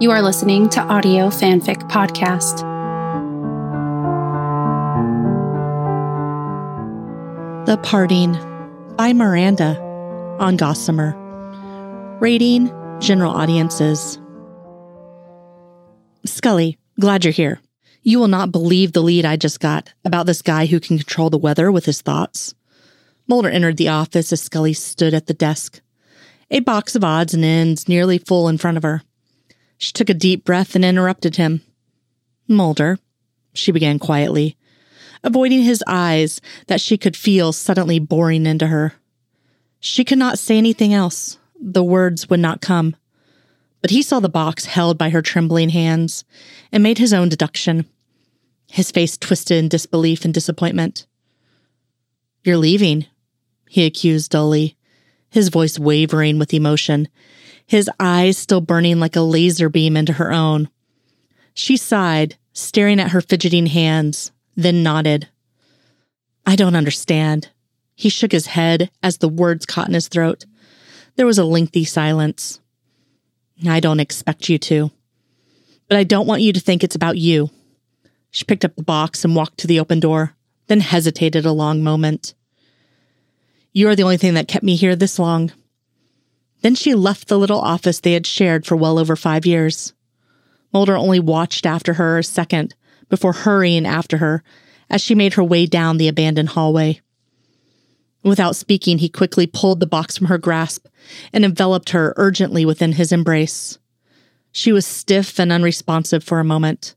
You are listening to Audio Fanfic Podcast. The Parting by Miranda on Gossamer. Rating General Audiences. Scully, glad you're here. You will not believe the lead I just got about this guy who can control the weather with his thoughts. Mulder entered the office as Scully stood at the desk, a box of odds and ends nearly full in front of her. She took a deep breath and interrupted him. Mulder, she began quietly, avoiding his eyes that she could feel suddenly boring into her. She could not say anything else. The words would not come. But he saw the box held by her trembling hands and made his own deduction. His face twisted in disbelief and disappointment. You're leaving, he accused dully, his voice wavering with emotion, his eyes still burning like a laser beam into her own. She sighed, staring at her fidgeting hands, then nodded. I don't understand. He shook his head as the words caught in his throat. There was a lengthy silence. I don't expect you to. But I don't want you to think it's about you. She picked up the box and walked to the open door, then hesitated a long moment. You are the only thing that kept me here this long. Then she left the little office they had shared for well over five years. Mulder only watched after her a second before hurrying after her as she made her way down the abandoned hallway. Without speaking, he quickly pulled the box from her grasp and enveloped her urgently within his embrace. She was stiff and unresponsive for a moment,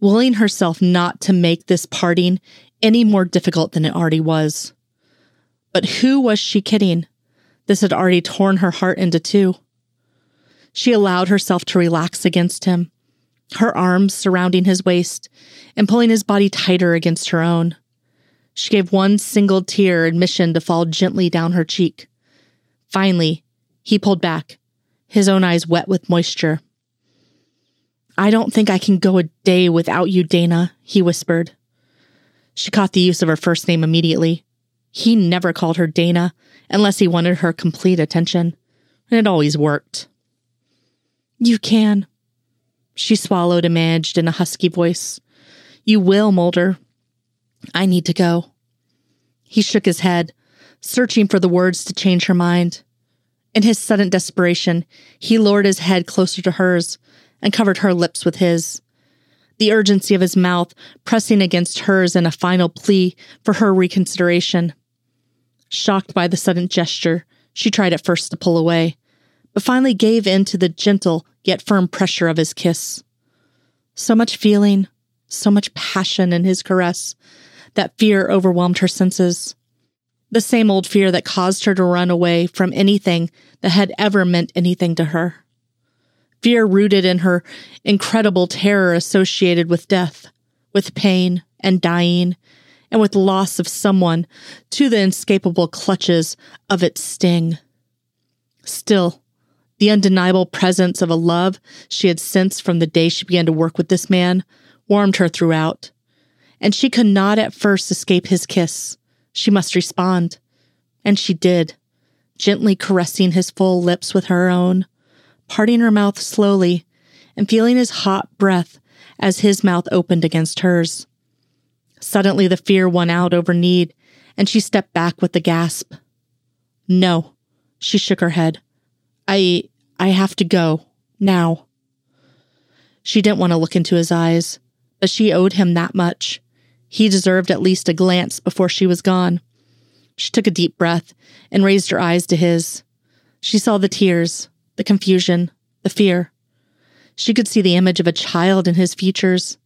willing herself not to make this parting any more difficult than it already was. But who was she kidding? This had already torn her heart into two. She allowed herself to relax against him, her arms surrounding his waist and pulling his body tighter against her own. She gave one single tear admission to fall gently down her cheek. Finally, he pulled back, his own eyes wet with moisture. I don't think I can go a day without you, Dana, he whispered. She caught the use of her first name immediately. He never called her Dana unless he wanted her complete attention, and it always worked. You can. She swallowed and managed in a husky voice. You will, Mulder. I need to go. He shook his head, searching for the words to change her mind. In his sudden desperation, he lowered his head closer to hers and covered her lips with his. The urgency of his mouth pressing against hers in a final plea for her reconsideration. Shocked by the sudden gesture, she tried at first to pull away, but finally gave in to the gentle yet firm pressure of his kiss. So much feeling, so much passion in his caress that fear overwhelmed her senses. The same old fear that caused her to run away from anything that had ever meant anything to her. Fear rooted in her incredible terror associated with death, with pain and dying and with loss of someone to the inescapable clutches of its sting. Still, the undeniable presence of a love she had sensed from the day she began to work with this man warmed her throughout, and she could not at first escape his kiss. She must respond, and she did, gently caressing his full lips with her own, parting her mouth slowly, and feeling his hot breath as his mouth opened against hers. Suddenly, the fear won out over need, and she stepped back with a gasp. No, she shook her head. I, I have to go. Now. She didn't want to look into his eyes, but she owed him that much. He deserved at least a glance before she was gone. She took a deep breath and raised her eyes to his. She saw the tears, the confusion, the fear. She could see the image of a child in his features,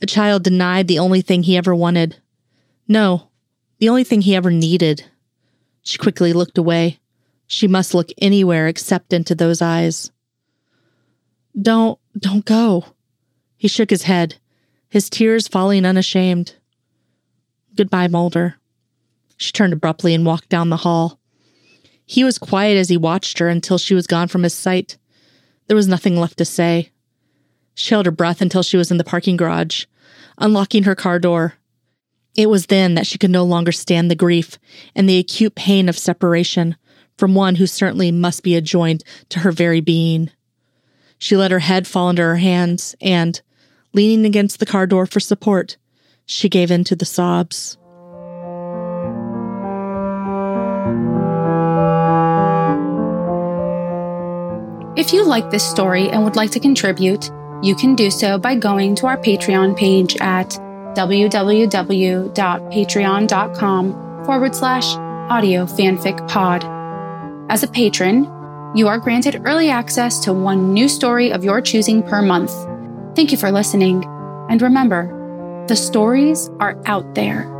a child denied the only thing he ever wanted. No, the only thing he ever needed. She quickly looked away. She must look anywhere except into those eyes. Don't, don't go. He shook his head, his tears falling unashamed. Goodbye, Mulder. She turned abruptly and walked down the hall. He was quiet as he watched her until she was gone from his sight. There was nothing left to say. She held her breath until she was in the parking garage, unlocking her car door. It was then that she could no longer stand the grief and the acute pain of separation from one who certainly must be adjoined to her very being. She let her head fall into her hands and, leaning against the car door for support, she gave in to the sobs. If you like this story and would like to contribute, you can do so by going to our Patreon page at www.patreon.com forward slash audio fanfic pod. As a patron, you are granted early access to one new story of your choosing per month. Thank you for listening. And remember, the stories are out there.